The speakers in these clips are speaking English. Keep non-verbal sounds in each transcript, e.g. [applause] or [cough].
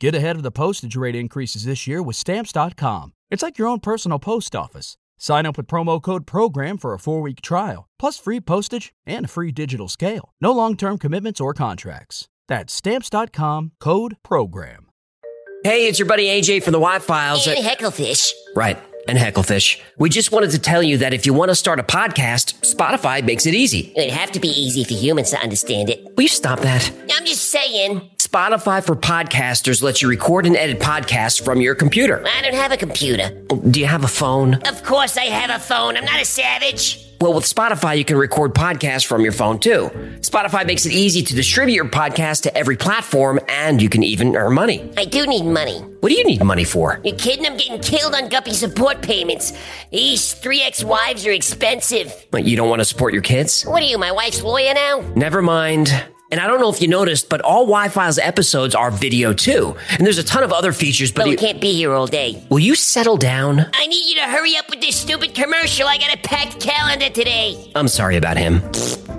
Get ahead of the postage rate increases this year with Stamps.com. It's like your own personal post office. Sign up with promo code PROGRAM for a four week trial, plus free postage and a free digital scale. No long term commitments or contracts. That's Stamps.com code PROGRAM. Hey, it's your buddy AJ from the Why Files. And Hecklefish. Right, and Hecklefish. We just wanted to tell you that if you want to start a podcast, Spotify makes it easy. It'd have to be easy for humans to understand it. Will you stop that? I'm just saying. Spotify for podcasters lets you record and edit podcasts from your computer. I don't have a computer. Do you have a phone? Of course I have a phone. I'm not a savage. Well, with Spotify, you can record podcasts from your phone too. Spotify makes it easy to distribute your podcast to every platform, and you can even earn money. I do need money. What do you need money for? You kidding? I'm getting killed on Guppy support payments. These three ex-wives are expensive. But you don't want to support your kids? What are you, my wife's lawyer now? Never mind. And I don't know if you noticed, but all Why Files episodes are video too. And there's a ton of other features, but But we can't be here all day. will you settle down? I need you to hurry up with this stupid commercial. I got a packed calendar today. I'm sorry about him.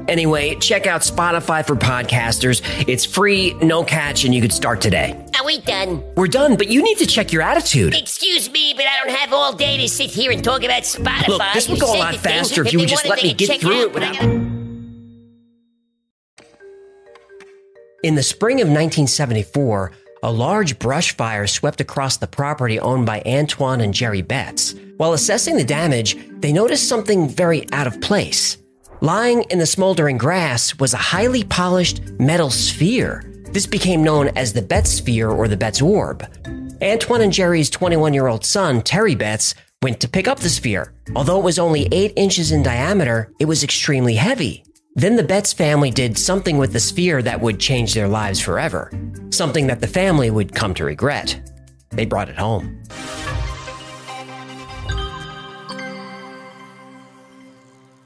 Anyway, check out Spotify for podcasters. It's free, no catch, and you could start today. Are we done? We're done, but you need to check your attitude. Excuse me, but I don't have all day to sit here and talk about Spotify. Look, this would go a lot thing. faster if If you would just let me get through it without. In the spring of 1974, a large brush fire swept across the property owned by Antoine and Jerry Betz. While assessing the damage, they noticed something very out of place. Lying in the smoldering grass was a highly polished metal sphere. This became known as the Betz sphere or the Betz orb. Antoine and Jerry's 21 year old son, Terry Betz, went to pick up the sphere. Although it was only 8 inches in diameter, it was extremely heavy. Then the Betz family did something with the sphere that would change their lives forever. Something that the family would come to regret. They brought it home.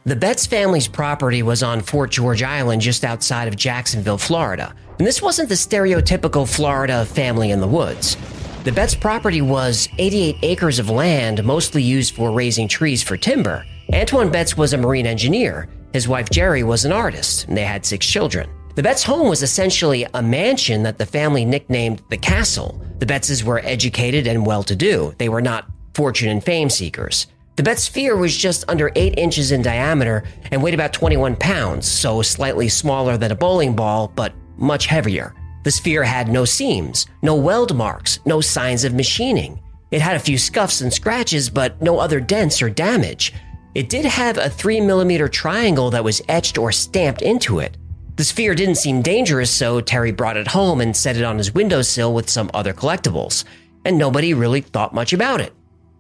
The Betz family's property was on Fort George Island just outside of Jacksonville, Florida. And this wasn't the stereotypical Florida family in the woods. The Betz property was 88 acres of land, mostly used for raising trees for timber. Antoine Betz was a marine engineer. His wife Jerry was an artist, and they had six children. The Betz home was essentially a mansion that the family nicknamed the Castle. The Betzes were educated and well to do. They were not fortune and fame seekers. The Betz sphere was just under 8 inches in diameter and weighed about 21 pounds, so slightly smaller than a bowling ball, but much heavier. The sphere had no seams, no weld marks, no signs of machining. It had a few scuffs and scratches, but no other dents or damage. It did have a 3mm triangle that was etched or stamped into it. The sphere didn't seem dangerous, so Terry brought it home and set it on his windowsill with some other collectibles, and nobody really thought much about it.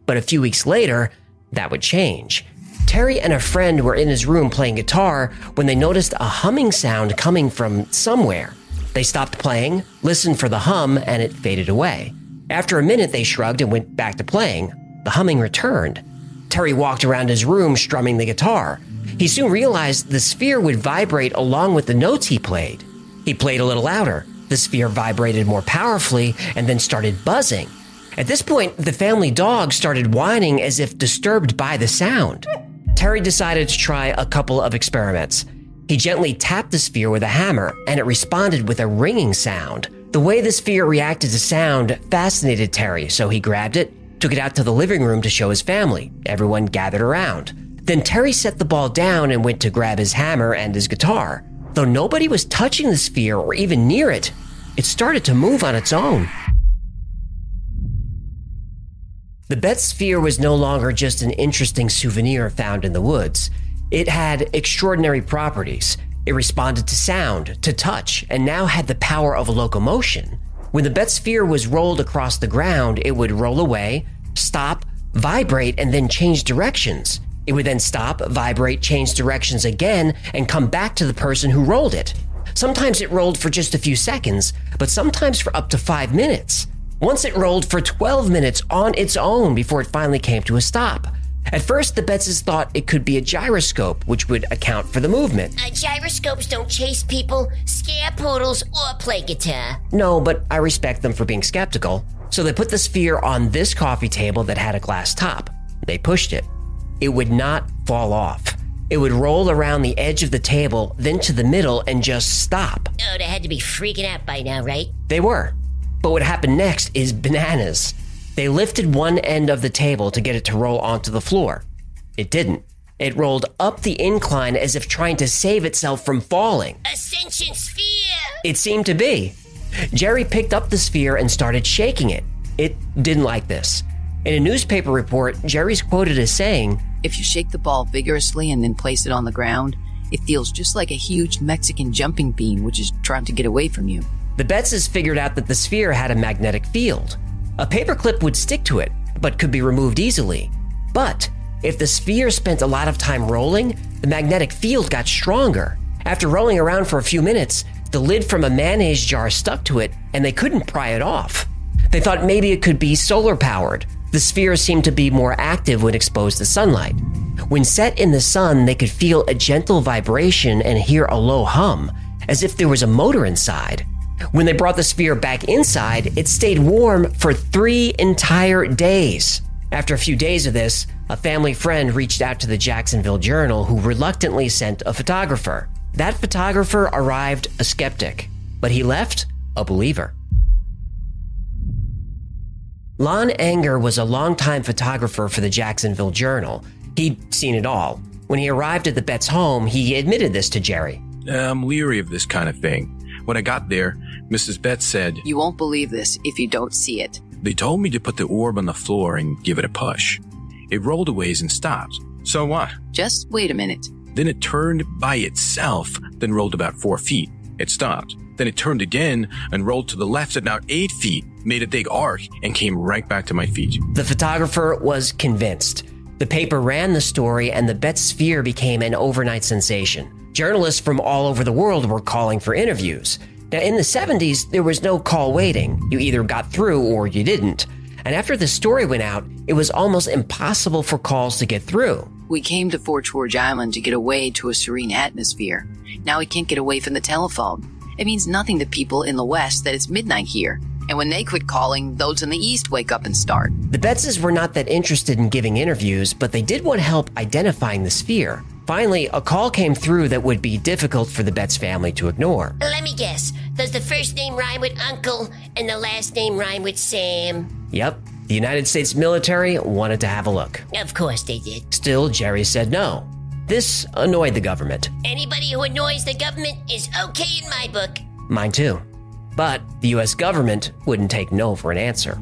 But a few weeks later, that would change. Terry and a friend were in his room playing guitar when they noticed a humming sound coming from somewhere. They stopped playing, listened for the hum, and it faded away. After a minute, they shrugged and went back to playing. The humming returned. Terry walked around his room strumming the guitar. He soon realized the sphere would vibrate along with the notes he played. He played a little louder. The sphere vibrated more powerfully and then started buzzing. At this point, the family dog started whining as if disturbed by the sound. Terry decided to try a couple of experiments. He gently tapped the sphere with a hammer, and it responded with a ringing sound. The way the sphere reacted to sound fascinated Terry, so he grabbed it, took it out to the living room to show his family. Everyone gathered around. Then Terry set the ball down and went to grab his hammer and his guitar. Though nobody was touching the sphere or even near it, it started to move on its own. The Betz sphere was no longer just an interesting souvenir found in the woods. It had extraordinary properties. It responded to sound, to touch, and now had the power of locomotion. When the Betz sphere was rolled across the ground, it would roll away, stop, vibrate, and then change directions. It would then stop, vibrate, change directions again, and come back to the person who rolled it. Sometimes it rolled for just a few seconds, but sometimes for up to five minutes. Once it rolled for 12 minutes on its own before it finally came to a stop. At first, the Betzes thought it could be a gyroscope, which would account for the movement. Uh, gyroscopes don't chase people, scare poodles, or play guitar. No, but I respect them for being skeptical. So they put the sphere on this coffee table that had a glass top. They pushed it. It would not fall off. It would roll around the edge of the table, then to the middle, and just stop. Oh, they had to be freaking out by now, right? They were. But what happened next is bananas. They lifted one end of the table to get it to roll onto the floor. It didn't. It rolled up the incline as if trying to save itself from falling. Ascension sphere! It seemed to be. Jerry picked up the sphere and started shaking it. It didn't like this. In a newspaper report, Jerry's quoted as saying, If you shake the ball vigorously and then place it on the ground, it feels just like a huge Mexican jumping bean which is trying to get away from you. The Betzes figured out that the sphere had a magnetic field. A paperclip would stick to it, but could be removed easily. But if the sphere spent a lot of time rolling, the magnetic field got stronger. After rolling around for a few minutes, the lid from a mayonnaise jar stuck to it and they couldn't pry it off. They thought maybe it could be solar powered. The sphere seemed to be more active when exposed to sunlight. When set in the sun, they could feel a gentle vibration and hear a low hum, as if there was a motor inside. When they brought the sphere back inside, it stayed warm for three entire days. After a few days of this, a family friend reached out to the Jacksonville Journal, who reluctantly sent a photographer. That photographer arrived a skeptic, but he left a believer. Lon Anger was a longtime photographer for the Jacksonville Journal. He'd seen it all. When he arrived at the Betz home, he admitted this to Jerry. I'm leery of this kind of thing. When I got there, Mrs. Betz said, You won't believe this if you don't see it. They told me to put the orb on the floor and give it a push. It rolled a ways and stopped. So what? Just wait a minute. Then it turned by itself, then rolled about four feet. It stopped. Then it turned again and rolled to the left at now eight feet, made a big arc, and came right back to my feet. The photographer was convinced. The paper ran the story, and the Betz sphere became an overnight sensation. Journalists from all over the world were calling for interviews. Now, in the 70s, there was no call waiting. You either got through or you didn't. And after the story went out, it was almost impossible for calls to get through. We came to Fort George Island to get away to a serene atmosphere. Now we can't get away from the telephone. It means nothing to people in the West that it's midnight here. And when they quit calling, those in the East wake up and start. The Betzes were not that interested in giving interviews, but they did want help identifying the sphere. Finally, a call came through that would be difficult for the Betz family to ignore. Let me guess. Does the first name rhyme with Uncle and the last name rhyme with Sam? Yep, the United States military wanted to have a look. Of course they did. Still, Jerry said no. This annoyed the government. Anybody who annoys the government is okay in my book. Mine too. But the US government wouldn't take no for an answer.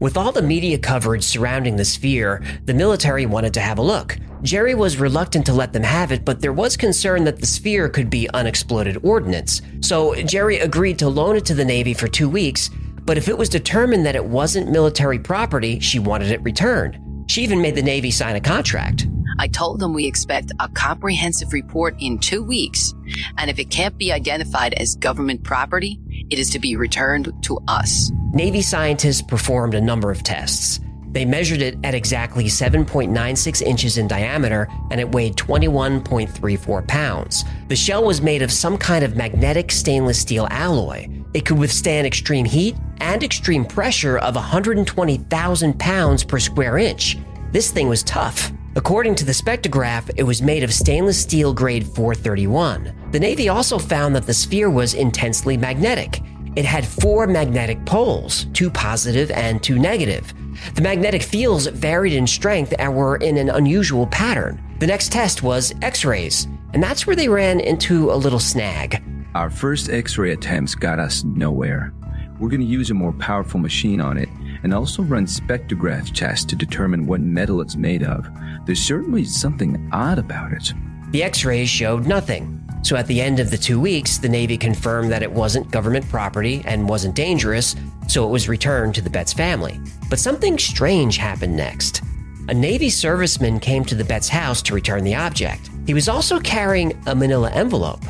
With all the media coverage surrounding the sphere, the military wanted to have a look. Jerry was reluctant to let them have it, but there was concern that the sphere could be unexploded ordnance. So Jerry agreed to loan it to the Navy for two weeks, but if it was determined that it wasn't military property, she wanted it returned. She even made the Navy sign a contract. I told them we expect a comprehensive report in two weeks, and if it can't be identified as government property, it is to be returned to us. Navy scientists performed a number of tests. They measured it at exactly 7.96 inches in diameter and it weighed 21.34 pounds. The shell was made of some kind of magnetic stainless steel alloy. It could withstand extreme heat and extreme pressure of 120,000 pounds per square inch. This thing was tough. According to the spectrograph, it was made of stainless steel grade 431. The Navy also found that the sphere was intensely magnetic. It had four magnetic poles, two positive and two negative. The magnetic fields varied in strength and were in an unusual pattern. The next test was X rays, and that's where they ran into a little snag. Our first X ray attempts got us nowhere. We're going to use a more powerful machine on it and also run spectrograph tests to determine what metal it's made of. There's certainly something odd about it. The x rays showed nothing. So at the end of the two weeks, the Navy confirmed that it wasn't government property and wasn't dangerous, so it was returned to the Betz family. But something strange happened next. A Navy serviceman came to the Betz house to return the object. He was also carrying a manila envelope.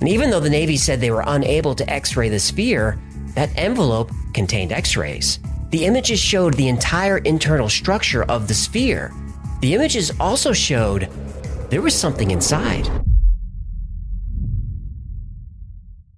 And even though the Navy said they were unable to x ray the sphere, that envelope contained x rays. The images showed the entire internal structure of the sphere. The images also showed there was something inside.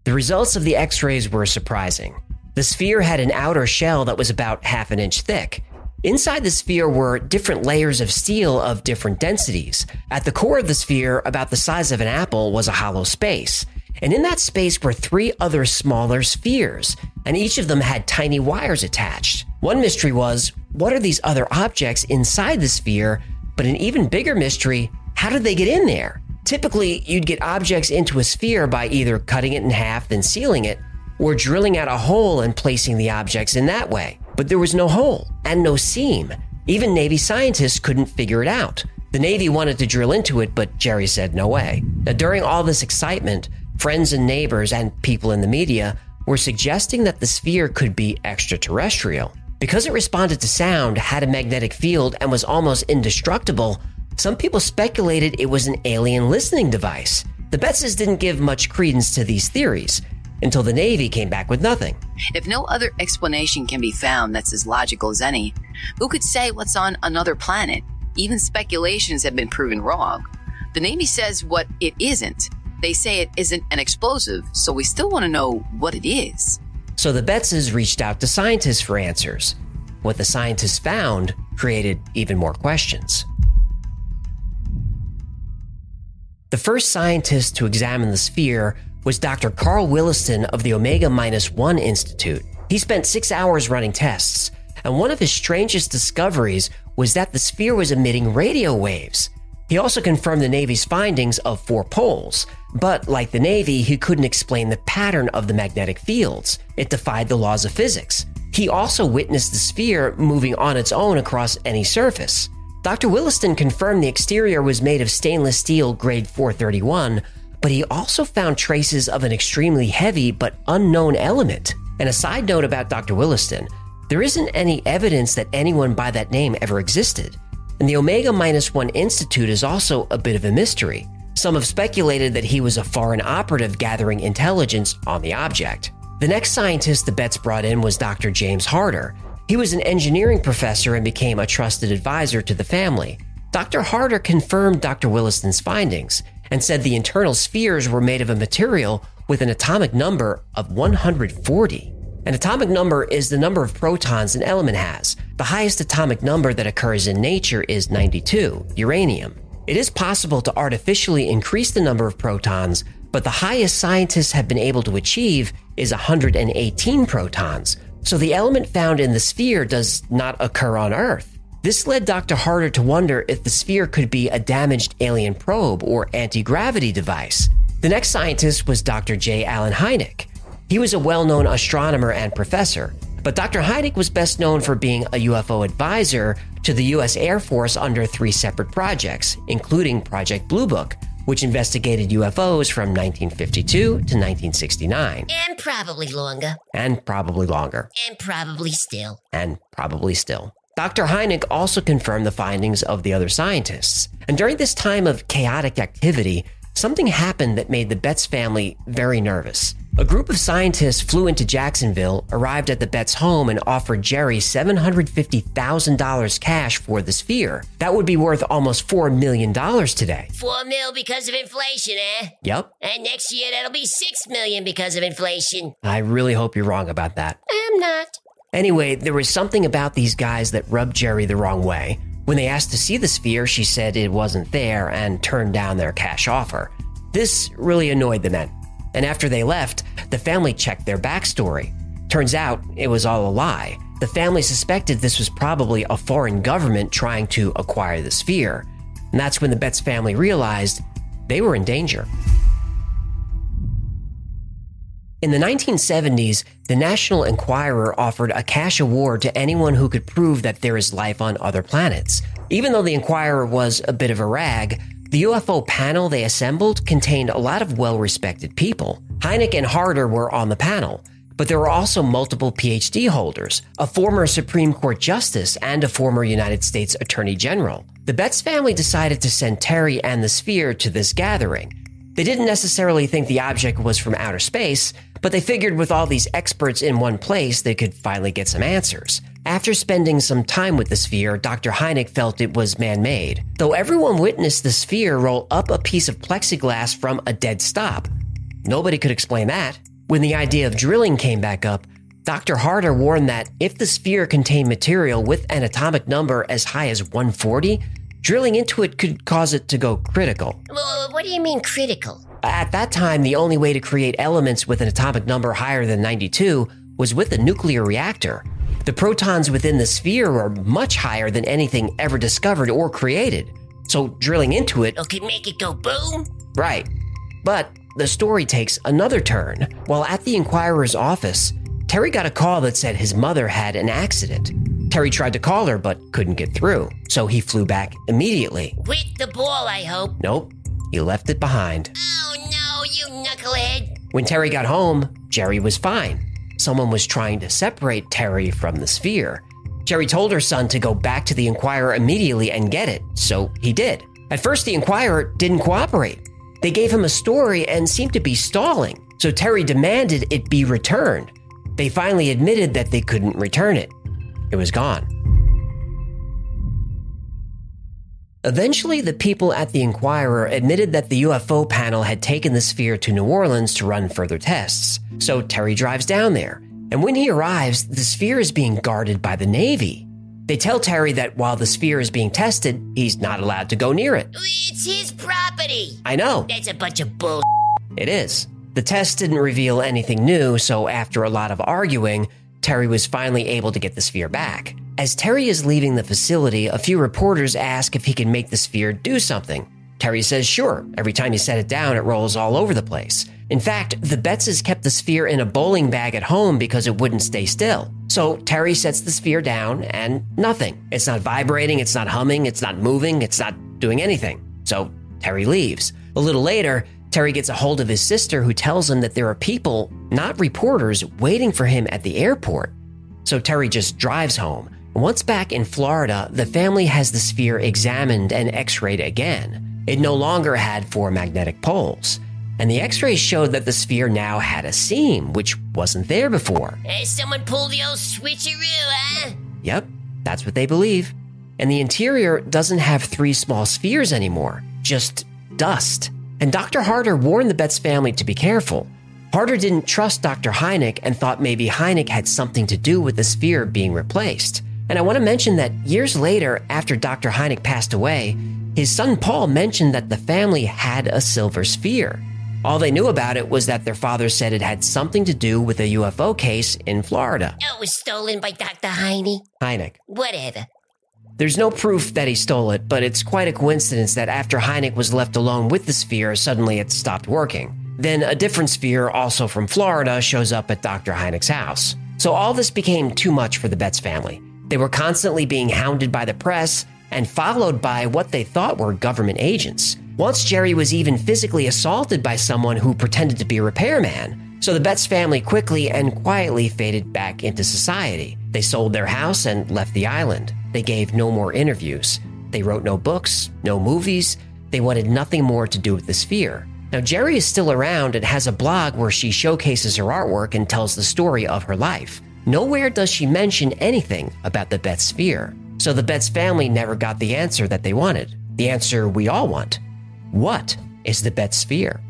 The results of the x rays were surprising. The sphere had an outer shell that was about half an inch thick. Inside the sphere were different layers of steel of different densities. At the core of the sphere, about the size of an apple, was a hollow space. And in that space were three other smaller spheres, and each of them had tiny wires attached. One mystery was what are these other objects inside the sphere? But an even bigger mystery how did they get in there? Typically, you'd get objects into a sphere by either cutting it in half, then sealing it, or drilling out a hole and placing the objects in that way. But there was no hole and no seam. Even Navy scientists couldn't figure it out. The Navy wanted to drill into it, but Jerry said no way. Now, during all this excitement, friends and neighbors and people in the media were suggesting that the sphere could be extraterrestrial. Because it responded to sound, had a magnetic field, and was almost indestructible, some people speculated it was an alien listening device. The Betzes didn't give much credence to these theories until the Navy came back with nothing. If no other explanation can be found that's as logical as any, who could say what's on another planet? Even speculations have been proven wrong. The Navy says what it isn't. They say it isn't an explosive, so we still want to know what it is. So the Betzes reached out to scientists for answers. What the scientists found created even more questions. The first scientist to examine the sphere was Dr. Carl Williston of the Omega 1 Institute. He spent six hours running tests, and one of his strangest discoveries was that the sphere was emitting radio waves. He also confirmed the Navy's findings of four poles, but like the Navy, he couldn't explain the pattern of the magnetic fields. It defied the laws of physics. He also witnessed the sphere moving on its own across any surface. Dr. Williston confirmed the exterior was made of stainless steel grade 431, but he also found traces of an extremely heavy but unknown element. And a side note about Dr. Williston there isn't any evidence that anyone by that name ever existed. And the Omega Minus One Institute is also a bit of a mystery. Some have speculated that he was a foreign operative gathering intelligence on the object. The next scientist the Betz brought in was Dr. James Harder. He was an engineering professor and became a trusted advisor to the family. Dr. Harder confirmed Dr. Williston's findings and said the internal spheres were made of a material with an atomic number of 140. An atomic number is the number of protons an element has. The highest atomic number that occurs in nature is 92, uranium. It is possible to artificially increase the number of protons, but the highest scientists have been able to achieve is 118 protons. So the element found in the sphere does not occur on Earth. This led Dr. Harder to wonder if the sphere could be a damaged alien probe or anti gravity device. The next scientist was Dr. J. Allen Hynek. He was a well known astronomer and professor, but Dr. Hynek was best known for being a UFO advisor to the U.S. Air Force under three separate projects, including Project Blue Book, which investigated UFOs from 1952 to 1969. And probably longer. And probably longer. And probably still. And probably still. Dr. Hynek also confirmed the findings of the other scientists. And during this time of chaotic activity, something happened that made the Betz family very nervous. A group of scientists flew into Jacksonville, arrived at the Betz home, and offered Jerry $750,000 cash for the sphere. That would be worth almost $4 million today. Four mil because of inflation, eh? Yep. And next year that'll be six million because of inflation. I really hope you're wrong about that. I'm not. Anyway, there was something about these guys that rubbed Jerry the wrong way. When they asked to see the sphere, she said it wasn't there and turned down their cash offer. This really annoyed the men. And after they left, the family checked their backstory. Turns out it was all a lie. The family suspected this was probably a foreign government trying to acquire the sphere. And that's when the Betz family realized they were in danger. In the 1970s, the National Enquirer offered a cash award to anyone who could prove that there is life on other planets. Even though the Enquirer was a bit of a rag, the UFO panel they assembled contained a lot of well respected people. Hynek and Harder were on the panel, but there were also multiple PhD holders, a former Supreme Court Justice, and a former United States Attorney General. The Betz family decided to send Terry and the Sphere to this gathering. They didn't necessarily think the object was from outer space, but they figured with all these experts in one place, they could finally get some answers. After spending some time with the sphere, Dr. Hynek felt it was man made, though everyone witnessed the sphere roll up a piece of plexiglass from a dead stop. Nobody could explain that. When the idea of drilling came back up, Dr. Harder warned that if the sphere contained material with an atomic number as high as 140, drilling into it could cause it to go critical. Well, what do you mean critical? At that time, the only way to create elements with an atomic number higher than 92 was with a nuclear reactor. The protons within the sphere are much higher than anything ever discovered or created. So drilling into it, okay, make it go boom? right. But the story takes another turn. While at the Enquirer's office, Terry got a call that said his mother had an accident. Terry tried to call her but couldn't get through, so he flew back immediately. With the ball, I hope. Nope, he left it behind. Oh no, you knucklehead. When Terry got home, Jerry was fine. Someone was trying to separate Terry from the sphere. Jerry told her son to go back to the Enquirer immediately and get it, so he did. At first, the Enquirer didn't cooperate. They gave him a story and seemed to be stalling, so Terry demanded it be returned. They finally admitted that they couldn't return it. It was gone. Eventually, the people at the Enquirer admitted that the UFO panel had taken the sphere to New Orleans to run further tests. So Terry drives down there. And when he arrives, the sphere is being guarded by the Navy. They tell Terry that while the sphere is being tested, he's not allowed to go near it. It's his property. I know, That's a bunch of bull. [laughs] it is. The test didn't reveal anything new, so after a lot of arguing, Terry was finally able to get the sphere back. As Terry is leaving the facility, a few reporters ask if he can make the sphere do something. Terry says sure. Every time you set it down, it rolls all over the place. In fact, the Betzes kept the sphere in a bowling bag at home because it wouldn't stay still. So Terry sets the sphere down and nothing. It's not vibrating, it's not humming, it's not moving, it's not doing anything. So Terry leaves. A little later, Terry gets a hold of his sister who tells him that there are people, not reporters, waiting for him at the airport. So Terry just drives home. Once back in Florida, the family has the sphere examined and x rayed again. It no longer had four magnetic poles. And the x rays showed that the sphere now had a seam, which wasn't there before. Hey, someone pull the old switcheroo, huh? Yep, that's what they believe. And the interior doesn't have three small spheres anymore, just dust. And Dr. Harder warned the Betz family to be careful. Harder didn't trust Dr. Hynek and thought maybe Hynek had something to do with the sphere being replaced. And I want to mention that years later, after Dr. Hynek passed away, his son Paul mentioned that the family had a silver sphere. All they knew about it was that their father said it had something to do with a UFO case in Florida. It was stolen by Dr. Heine. Hynek. Whatever. There's no proof that he stole it, but it's quite a coincidence that after Hynek was left alone with the sphere, suddenly it stopped working. Then a different sphere, also from Florida, shows up at Dr. Hynek's house. So all this became too much for the Betz family. They were constantly being hounded by the press and followed by what they thought were government agents. Once Jerry was even physically assaulted by someone who pretended to be a repairman. So the Betz family quickly and quietly faded back into society. They sold their house and left the island. They gave no more interviews. They wrote no books, no movies. They wanted nothing more to do with the sphere. Now, Jerry is still around and has a blog where she showcases her artwork and tells the story of her life. Nowhere does she mention anything about the Betz sphere. So the Betz family never got the answer that they wanted. The answer we all want. What is the Betz sphere?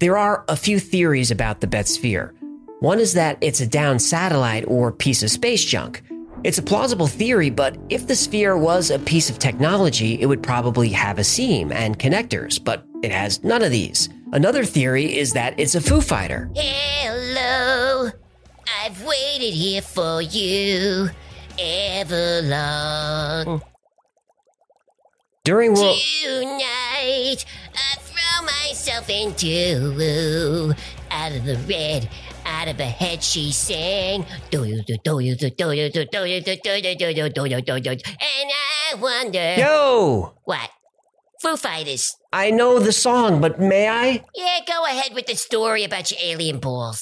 There are a few theories about the Betz sphere. One is that it's a down satellite or piece of space junk. It's a plausible theory, but if the sphere was a piece of technology, it would probably have a seam and connectors, but it has none of these. Another theory is that it's a Foo Fighter. Hello. I've waited here for you ever long. During World Tonight, I throw myself into out of the red, out of her head. She sang, do you do do you do do you do do you do do you do you do you do you, and I wonder Yo, what Foo Fighters. I know the song, but may I? Yeah, go ahead with the story about your alien balls.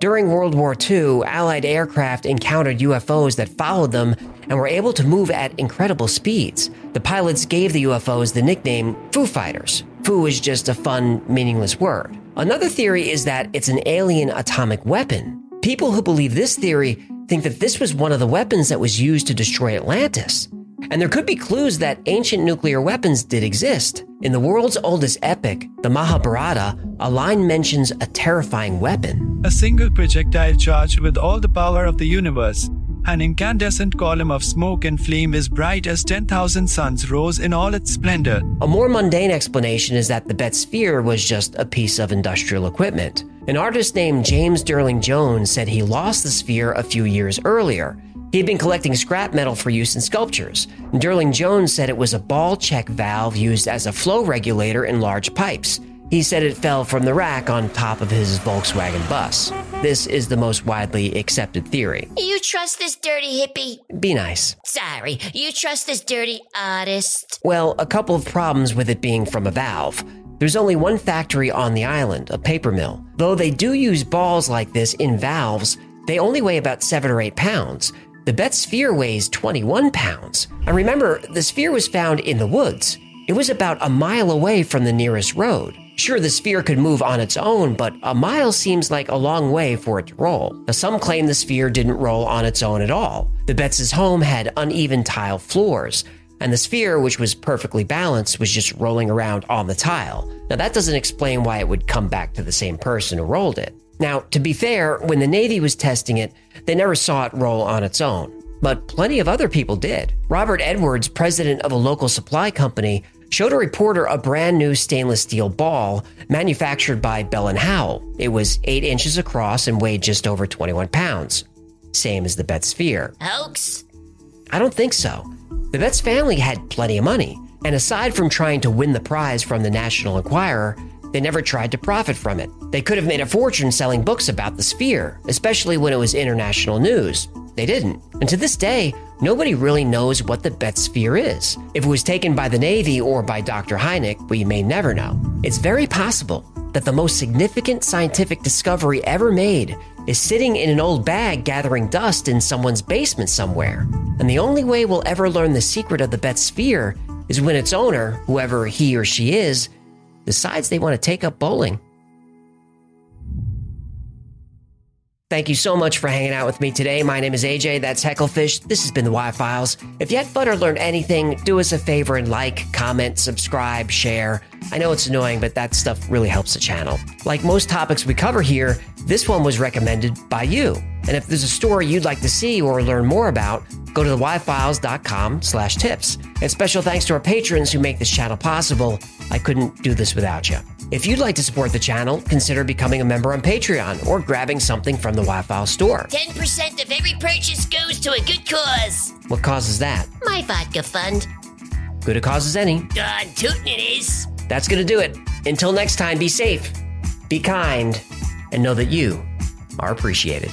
During World War II, Allied aircraft encountered UFOs that followed them and were able to move at incredible speeds. The pilots gave the UFOs the nickname Foo Fighters. Foo is just a fun, meaningless word. Another theory is that it's an alien atomic weapon. People who believe this theory think that this was one of the weapons that was used to destroy Atlantis. And there could be clues that ancient nuclear weapons did exist. In the world's oldest epic, the Mahabharata, a line mentions a terrifying weapon. A single projectile charged with all the power of the universe An incandescent column of smoke and flame as bright as 10,000 suns rose in all its splendor. A more mundane explanation is that the Betz Sphere was just a piece of industrial equipment. An artist named James Derling Jones said he lost the sphere a few years earlier. He had been collecting scrap metal for use in sculptures. Derling Jones said it was a ball check valve used as a flow regulator in large pipes. He said it fell from the rack on top of his Volkswagen bus. This is the most widely accepted theory. You trust this dirty hippie? Be nice. Sorry, you trust this dirty artist? Well, a couple of problems with it being from a valve. There's only one factory on the island, a paper mill. Though they do use balls like this in valves, they only weigh about 7 or 8 pounds. The Betz sphere weighs 21 pounds. And remember, the sphere was found in the woods. It was about a mile away from the nearest road. Sure, the sphere could move on its own, but a mile seems like a long way for it to roll. Now, some claim the sphere didn't roll on its own at all. The Betz' home had uneven tile floors, and the sphere, which was perfectly balanced, was just rolling around on the tile. Now, that doesn't explain why it would come back to the same person who rolled it. Now, to be fair, when the Navy was testing it, they never saw it roll on its own. But plenty of other people did. Robert Edwards, president of a local supply company, showed a reporter a brand new stainless steel ball manufactured by Bell and Howell. It was 8 inches across and weighed just over 21 pounds. Same as the Betz sphere. Hoax? I don't think so. The Betz family had plenty of money, and aside from trying to win the prize from the National Enquirer, they never tried to profit from it. They could have made a fortune selling books about the sphere, especially when it was international news. They didn't. And to this day, nobody really knows what the Betz sphere is. If it was taken by the Navy or by Dr. Hynek, we may never know. It's very possible that the most significant scientific discovery ever made is sitting in an old bag gathering dust in someone's basement somewhere. And the only way we'll ever learn the secret of the Betz sphere is when its owner, whoever he or she is, decides they want to take up bowling. Thank you so much for hanging out with me today. My name is AJ. That's Hecklefish. This has been the Why Files. If you had fun or learned anything, do us a favor and like, comment, subscribe, share. I know it's annoying, but that stuff really helps the channel. Like most topics we cover here, this one was recommended by you. And if there's a story you'd like to see or learn more about, go to thewhyfiles.com slash tips. And special thanks to our patrons who make this channel possible. I couldn't do this without you. If you'd like to support the channel, consider becoming a member on Patreon or grabbing something from the Why Files store. 10% of every purchase goes to a good cause. What causes that? My vodka fund. Good a cause as any. Darn tootin' it is. That's gonna do it. Until next time, be safe, be kind, and know that you are appreciated.